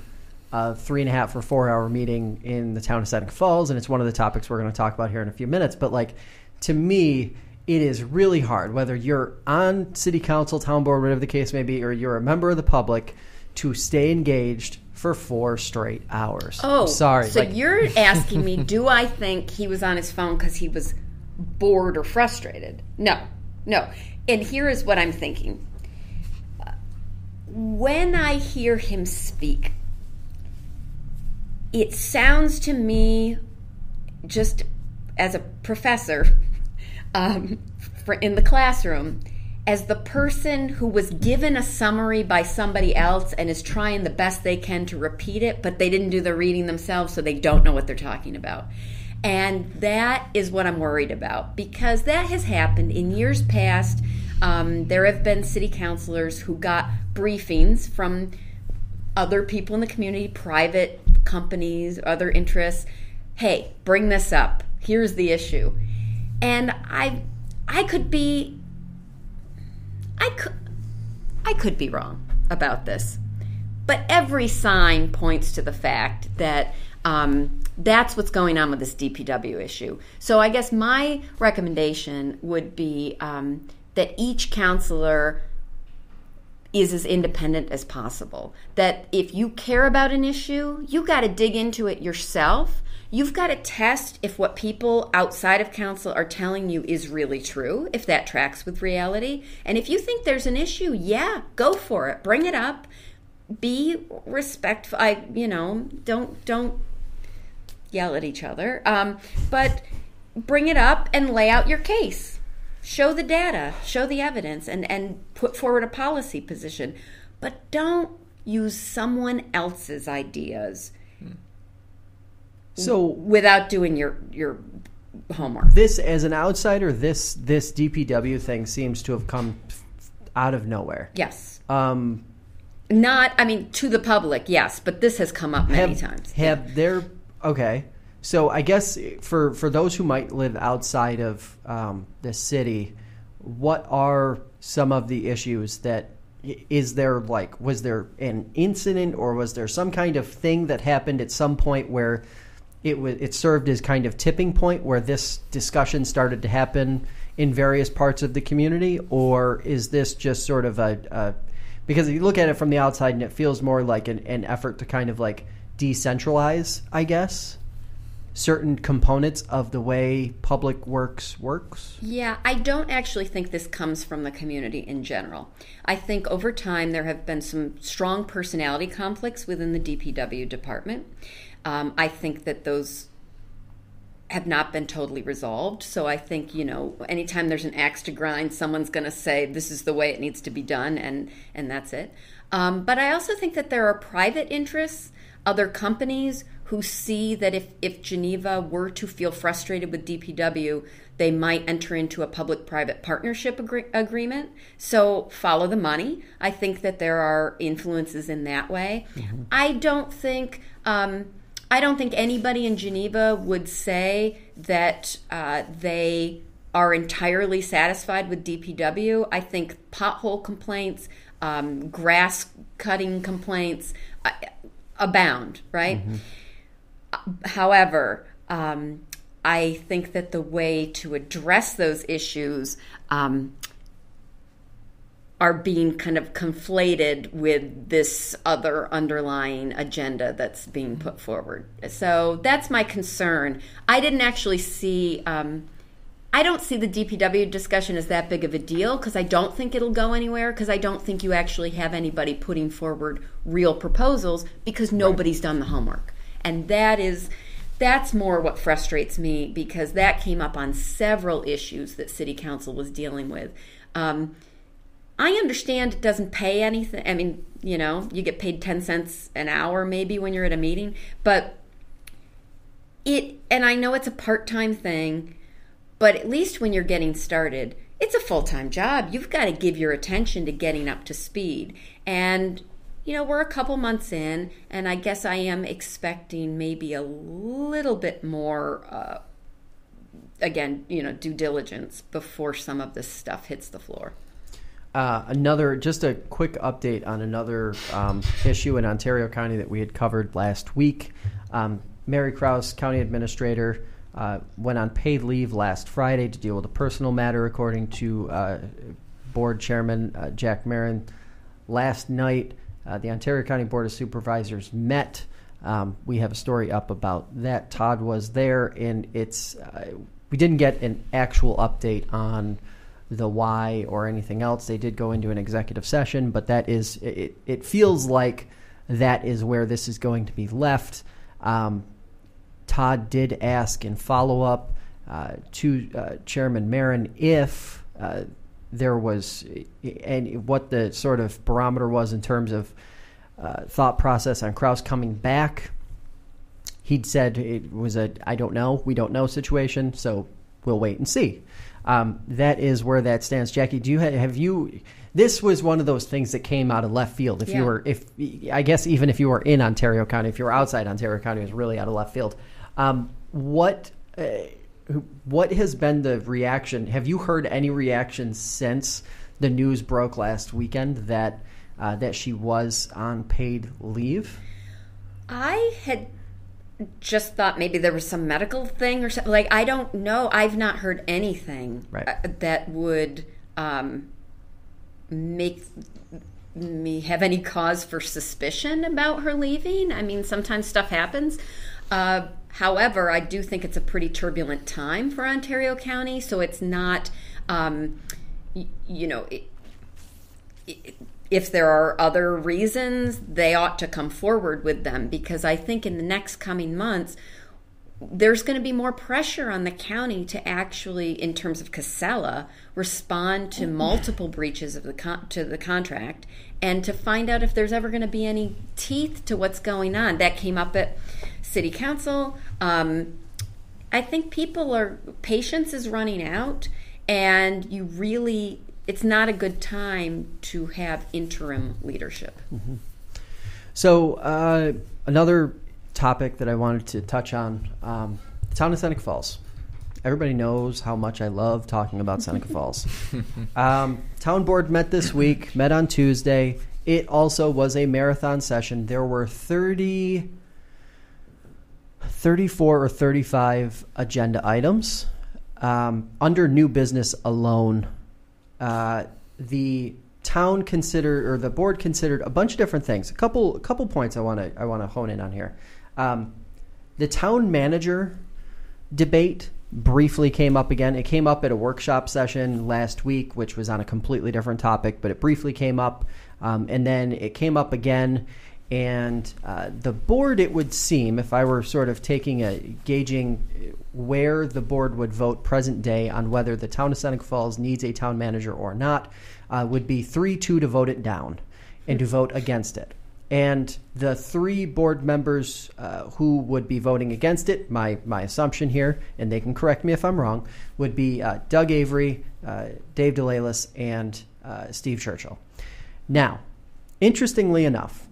a three and a half or four hour meeting in the town of Seneca Falls, and it's one of the topics we're going to talk about here in a few minutes. But like to me, it is really hard whether you're on city council, town board, whatever the case may be, or you're a member of the public to stay engaged for four straight hours. Oh, sorry. So like, you're asking me, do I think he was on his phone because he was bored or frustrated? No, no. And here is what I'm thinking. When I hear him speak, it sounds to me, just as a professor um, in the classroom, as the person who was given a summary by somebody else and is trying the best they can to repeat it, but they didn't do the reading themselves, so they don't know what they're talking about. And that is what I'm worried about because that has happened in years past. Um, there have been city councilors who got briefings from other people in the community, private companies, other interests, hey, bring this up. Here's the issue. And I I could be I could I could be wrong about this. But every sign points to the fact that um, that's what's going on with this DPW issue. So I guess my recommendation would be um, that each counselor is as independent as possible. That if you care about an issue, you got to dig into it yourself. You've got to test if what people outside of council are telling you is really true, if that tracks with reality. And if you think there's an issue, yeah, go for it. Bring it up. Be respectful. I, you know, don't don't yell at each other. Um, but bring it up and lay out your case show the data, show the evidence, and, and put forward a policy position. But don't use someone else's ideas so without doing your your homework. This, as an outsider, this this DPW thing seems to have come out of nowhere. Yes. Um, Not, I mean, to the public, yes, but this has come up many have, times. Have yeah. there? Okay. So I guess for for those who might live outside of um, the city, what are some of the issues that is there like was there an incident or was there some kind of thing that happened at some point where it was it served as kind of tipping point where this discussion started to happen in various parts of the community? Or is this just sort of a, a because you look at it from the outside and it feels more like an, an effort to kind of like decentralize i guess certain components of the way public works works? Yeah, I don't actually think this comes from the community in general. I think over time there have been some strong personality conflicts within the DPW department. Um, I think that those have not been totally resolved. So I think, you know, anytime there's an axe to grind, someone's going to say this is the way it needs to be done, and, and that's it. Um, but I also think that there are private interests, other companies who see that if, if Geneva were to feel frustrated with DPW, they might enter into a public private partnership agree- agreement. So follow the money. I think that there are influences in that way. Mm-hmm. I don't think. Um, I don't think anybody in Geneva would say that uh, they are entirely satisfied with DPW. I think pothole complaints, um, grass cutting complaints uh, abound, right? Mm-hmm. However, um, I think that the way to address those issues um, are being kind of conflated with this other underlying agenda that's being put forward. So that's my concern. I didn't actually see. Um, I don't see the DPW discussion as that big of a deal because I don't think it'll go anywhere because I don't think you actually have anybody putting forward real proposals because nobody's right. done the homework and that is that's more what frustrates me because that came up on several issues that city council was dealing with um, I understand it doesn't pay anything. I mean, you know, you get paid 10 cents an hour maybe when you're at a meeting, but it, and I know it's a part time thing, but at least when you're getting started, it's a full time job. You've got to give your attention to getting up to speed. And, you know, we're a couple months in, and I guess I am expecting maybe a little bit more, uh, again, you know, due diligence before some of this stuff hits the floor. Uh, another, just a quick update on another um, issue in Ontario County that we had covered last week. Um, Mary Krause, County Administrator, uh, went on paid leave last Friday to deal with a personal matter, according to uh, Board Chairman uh, Jack Marren. Last night, uh, the Ontario County Board of Supervisors met. Um, we have a story up about that. Todd was there, and it's uh, we didn't get an actual update on the why or anything else. They did go into an executive session, but that is it. It feels like that is where this is going to be left. Um, Todd did ask in follow up uh, to uh, Chairman Marren if uh, there was and what the sort of barometer was in terms of uh, thought process on Krause coming back. He'd said it was a I don't know, we don't know situation, so we'll wait and see. Um, that is where that stands. Jackie, do you have, have you? This was one of those things that came out of left field. If Yeah. you were, if I guess even if you were in Ontario County, if you were outside Ontario County, it was really out of left field. Um, what uh, what has been the reaction? Have you heard any reaction since the news broke last weekend that uh, that she was on paid leave? I had just thought maybe there was some medical thing or something. Like, I don't know. I've not heard anything Right. uh, that would um, make me have any cause for suspicion about her leaving. I mean, sometimes stuff happens. Uh, however, I do think it's a pretty turbulent time for Ontario County, so it's not, um, y- you know, it, if there are other reasons, they ought to come forward with them because I think in the next coming months, there's going to be more pressure on the county to actually, in terms of Casella, respond to multiple breaches of the con- to the contract and to find out if there's ever going to be any teeth to what's going on. That came up at City Council. Um, I think people are patience is running out, and you really it's not a good time to have interim leadership. So uh, another topic that I wanted to touch on: um, the town of Seneca Falls. Everybody knows how much I love talking about Seneca Falls. Um, town board met this week, met on Tuesday. It also was a marathon session. There were 30, 34 or 35 agenda items. Um, under new business alone, uh, the town considered or the board considered a bunch of different things. A couple, a couple points I want to I want to hone in on here. Um, the town manager debate briefly came up again. It came up at a workshop session last week, which was on a completely different topic, but it briefly came up, um, and then it came up again. And uh, the board, it would seem, if I were sort of taking a gauging where the board would vote present day on whether the town of Seneca Falls needs a town manager or not, uh, would be three two to vote it down and to vote against it. And the three board members uh, who would be voting against it, my, my assumption here, and they can correct me if I'm wrong, would be uh, Doug Avery, uh, Dave DeLelys, and uh, Steve Churchill. Now, interestingly enough,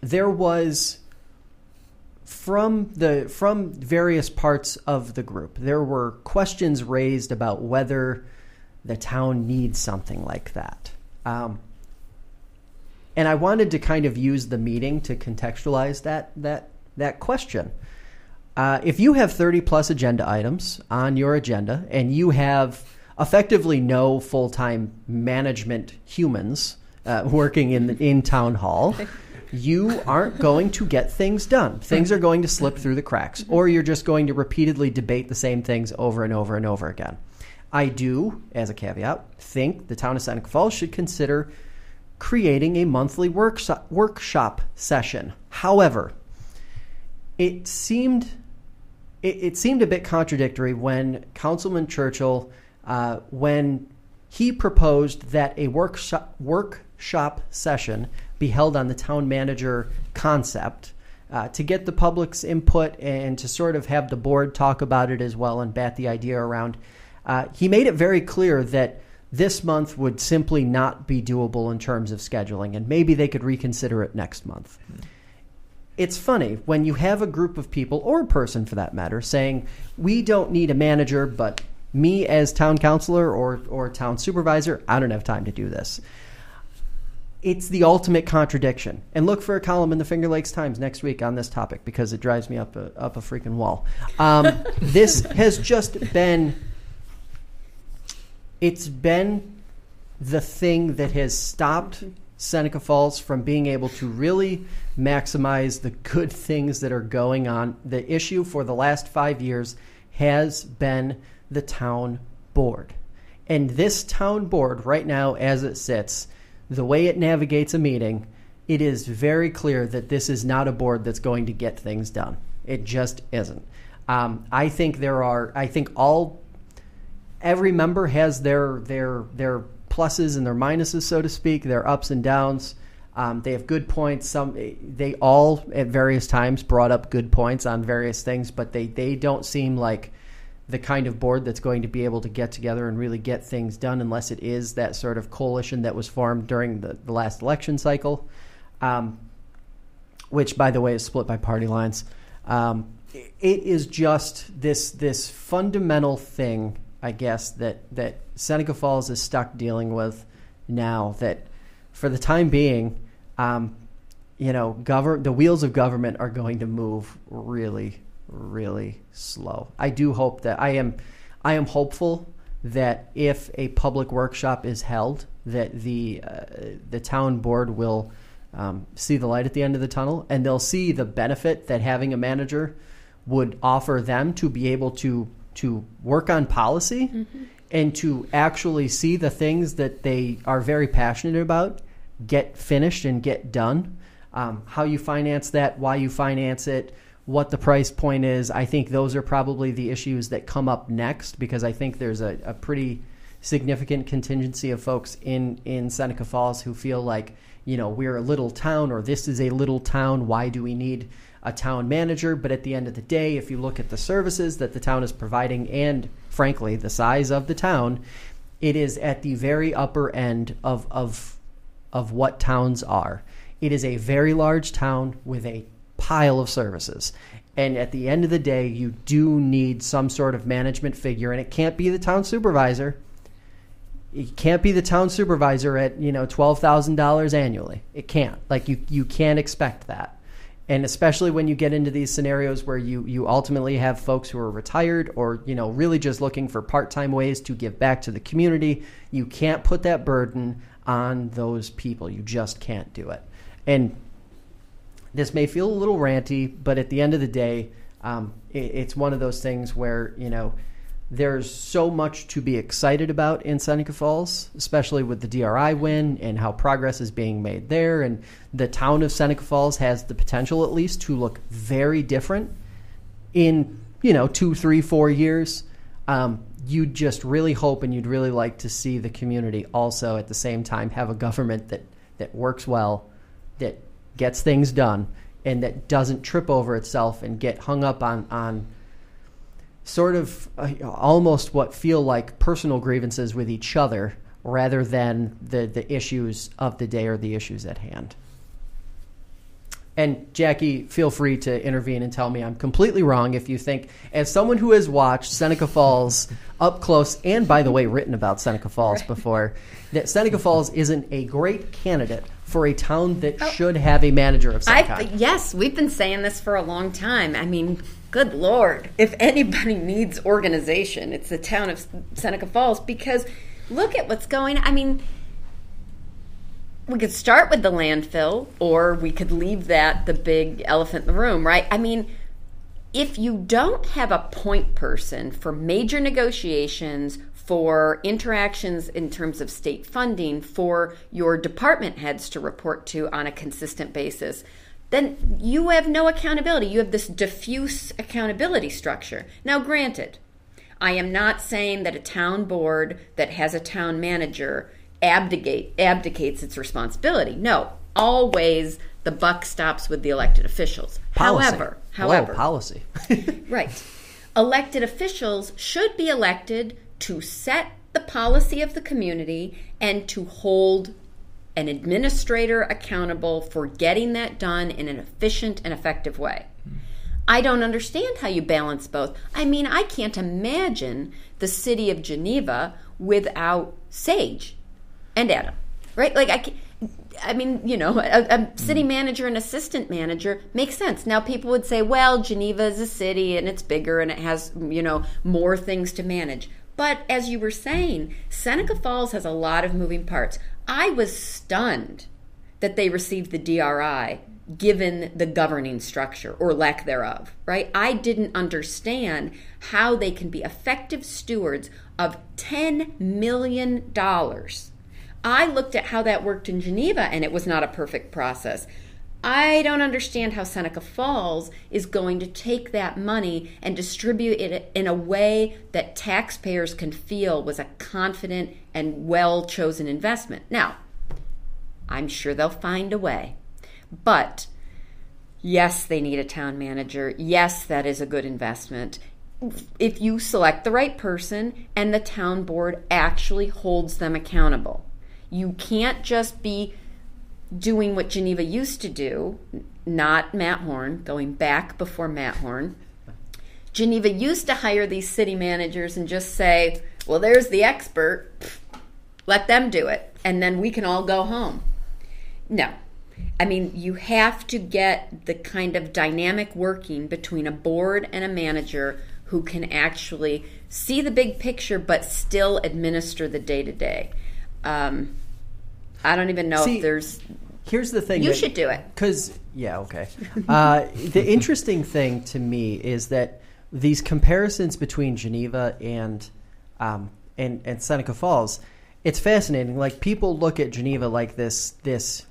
there was from the from various parts of the group there were questions raised about whether the town needs something like that. Um, and I wanted to kind of use the meeting to contextualize that that that question. Uh, if you have 30 plus agenda items on your agenda and you have effectively no full time management humans uh, working in in town hall, you aren't going to get things done. Things are going to slip through the cracks, or you're just going to repeatedly debate the same things over and over and over again. I do, as a caveat, think the town of Seneca Falls should consider creating a monthly workshop, workshop session. However, it seemed it, it seemed a bit contradictory when Councilman Churchill, uh, when he proposed that a workshop workshop session be held on the town manager concept uh, to get the public's input and to sort of have the board talk about it as well and bat the idea around. Uh, he made it very clear that this month would simply not be doable in terms of scheduling, and maybe they could reconsider it next month. It's funny when you have a group of people, or a person for that matter, saying, We don't need a manager, but me as town councilor or, or town supervisor, I don't have time to do this. It's the ultimate contradiction. And look for a column in the Finger Lakes Times next week on this topic because it drives me up a, up a freaking wall. Um, this has just been it's been the thing that has stopped Seneca Falls from being able to really maximize the good things that are going on. The issue for the last five years has been the town board. And this town board, right now, as it sits, the way it navigates a meeting, it is very clear that this is not a board that's going to get things done. It just isn't. Um, I think there are, I think all every member has their their their pluses and their minuses, so to speak, their ups and downs. Um, they have good points. Some they all at various times brought up good points on various things, but they they don't seem like the kind of board that's going to be able to get together and really get things done unless it is that sort of coalition that was formed during the, the last election cycle, um, which, by the way, is split by party lines. Um, it is just this this fundamental thing I guess that that Seneca Falls is stuck dealing with now. That for the time being, um, you know, govern the wheels of government are going to move really, really slow. I do hope that I am, I am hopeful that if a public workshop is held, that the uh, the town board will um, see the light at the end of the tunnel, and they'll see the benefit that having a manager would offer them to be able to to work on policy mm-hmm. and to actually see the things that they are very passionate about get finished and get done. Um, how you finance that, why you finance it, what the price point is. I think those are probably the issues that come up next because I think there's a, a pretty significant contingency of folks in, in Seneca Falls who feel like, you know, we're a little town or this is a little town. Why do we need a town manager. But at the end of the day, if you look at the services that the town is providing and, frankly, the size of the town, it is at the very upper end of, of, of what towns are. It is a very large town with a pile of services. And at the end of the day, you do need some sort of management figure, and it can't be the town supervisor. It can't be the town supervisor at you know twelve thousand dollars annually. It can't. Like you, you can't expect that and especially when you get into these scenarios where you you ultimately have folks who are retired or you know really just looking for part-time ways to give back to the community you can't put that burden on those people. You just can't do it. And this may feel a little ranty but at the end of the day um, it, it's one of those things where you know there's so much to be excited about in Seneca Falls, especially with the DRI win and how progress is being made there. And the town of Seneca Falls has the potential, at least, to look very different in, you know, two, three, four years. Um, you'd just really hope and you'd really like to see the community also at the same time have a government that, that works well, that gets things done, and that doesn't trip over itself and get hung up on, on sort of uh, almost what feel like personal grievances with each other rather than the, the issues of the day or the issues at hand. And Jackie, feel free to intervene and tell me I'm completely wrong if you think, as someone who has watched Seneca Falls up close, and by the way, written about Seneca Falls right. before, that Seneca Falls isn't a great candidate for a town that oh. should have a manager of some I, kind. Yes, we've been saying this for a long time. I mean, good lord, if anybody needs organization, it's the town of Seneca Falls because look at what's going on. I mean, we could start with the landfill or we could leave that the big elephant in the room, right? I mean, if you don't have a point person for major negotiations, for interactions in terms of state funding, for your department heads to report to on a consistent basis, then you have no accountability. You have this diffuse accountability structure. Now, granted, I am not saying that a town board that has a town manager abdicate abdicates its responsibility. No, always the buck stops with the elected officials. Policy. However, however, policy. Right. Elected officials should be elected to set the policy of the community and to hold an administrator accountable for getting that done in an efficient and effective way. I don't understand how you balance both. I mean, I can't imagine the city of Geneva without Sage and Adam, right? Like, I. I mean, you know, a, a city mm. manager and assistant manager makes sense. Now, people would say, well, Geneva is a city and it's bigger and it has, you know, more things to manage. But as you were saying, Seneca Falls has a lot of moving parts. I was stunned that they received the DRI given the governing structure or lack thereof, right? I didn't understand how they can be effective stewards of $10 million. I looked at how that worked in Geneva and it was not a perfect process. I don't understand how Seneca Falls is going to take that money and distribute it in a way that taxpayers can feel was a confident and well chosen investment. Now, I'm sure they'll find a way. But yes, they need a town manager. Yes, that is a good investment. If you select the right person and the town board actually holds them accountable. You can't just be doing what Geneva used to do, not Matt Horn, going back before Matt Horn. Geneva used to hire these city managers and just say, well, there's the expert, let them do it, and then we can all go home. No. I mean, you have to get the kind of dynamic working between a board and a manager who can actually see the big picture but still administer the day to day. I don't even know See, if there's. Here's the thing. You should do it. Because, yeah, okay. Uh, the interesting thing to me is that these comparisons between Geneva and, um, and, and Seneca Falls, it's fascinating. Like, people look at Geneva like this, this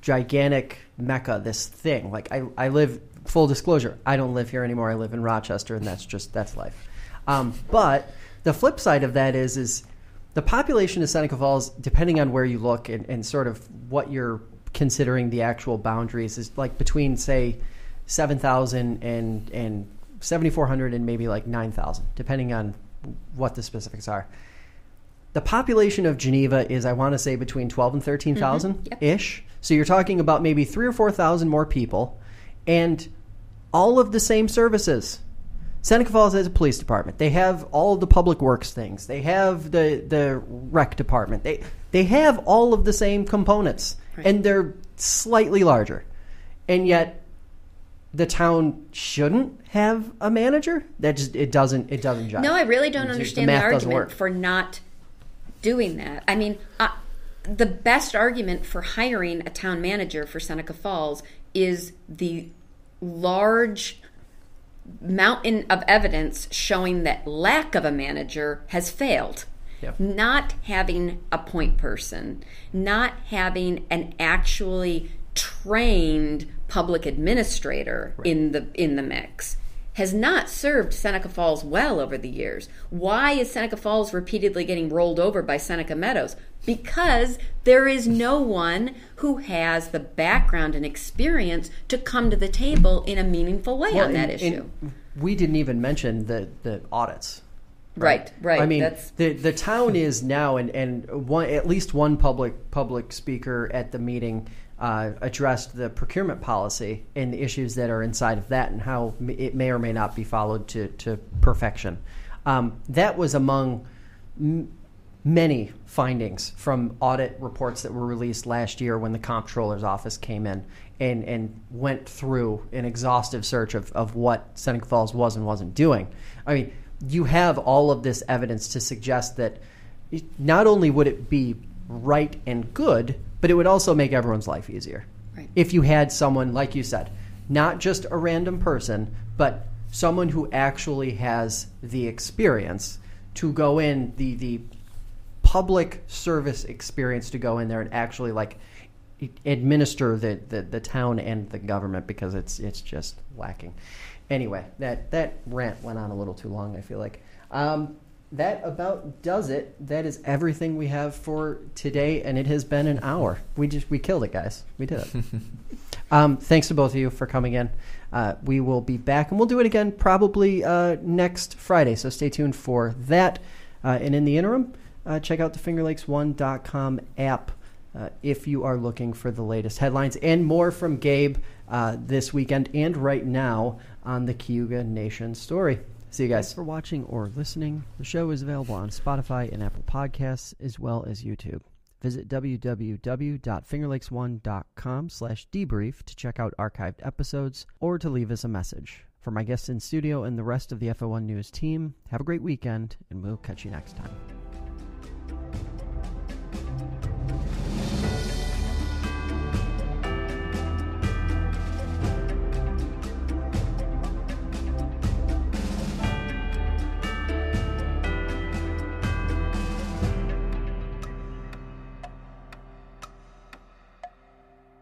gigantic mecca, this thing. Like, I, I live, full disclosure, I don't live here anymore. I live in Rochester, and that's just, that's life. Um, but the flip side of that is, is the population of Seneca Falls, depending on where you look and, and sort of what you're considering the actual boundaries, is like between say seven thousand and and seventy four hundred and maybe like nine thousand, depending on what the specifics are. The population of Geneva is, I want to say, between twelve and thirteen thousand ish. Mm-hmm. So you're talking about maybe three or four thousand more people, and all of the same services. Seneca Falls has a police department. They have all the public works things. They have the the rec department. They they have all of the same components, and they're slightly larger, and yet the town shouldn't have a manager. That just it doesn't it doesn't jive. No, I really don't The understand the, math doesn't argument for not doing that. I mean, uh, the best argument for hiring a town manager for Seneca Falls is the large mountain of evidence showing that lack of a manager has failed. Yep. Not having a point person, not having an actually trained public administrator in the in the mix has not served Seneca Falls well over the years. Why is Seneca Falls repeatedly getting rolled over by Seneca Meadows? Because there is no one who has the background and experience to come to the table in a meaningful way Well, on that and- issue. and we didn't even mention the the audits. Right, right. I mean, That's the the town is now, and and one at least one public public speaker at the meeting uh, addressed the procurement policy and the issues that are inside of that, and how it may or may not be followed to to perfection. Um, that was among m- many findings from audit reports that were released last year when the comptroller's office came in and, and went through an exhaustive search of, of what Seneca Falls was and wasn't doing. I mean, you have all of this evidence to suggest that not only would it be right and good, but it would also make everyone's life easier. Right. If you had someone, like you said, not just a random person, but someone who actually has the experience to go in, the, the public service experience to go in there and actually like administer the, the, the town and the government because it's it's just lacking. Anyway, that that rant went on a little too long. I feel like. Um, that about does it. That is everything we have for today, and it has been an hour. We just we killed it, guys. We did it. um, thanks to both of you for coming in. Uh, we will be back, and we'll do it again probably uh, next Friday. So stay tuned for that. Uh, and in the interim, uh, check out the FingerLakes1.com app uh, if you are looking for the latest headlines and more from Gabe uh, this weekend and right now on the Cayuga Nation story. See you guys. Thanks for watching or listening. The show is available on Spotify and Apple Podcasts as well as YouTube. Visit www.fingerlakes1.com slash debrief to check out archived episodes or to leave us a message. For my guests in studio and the rest of the FL1 News team, have a great weekend, and we'll catch you next time.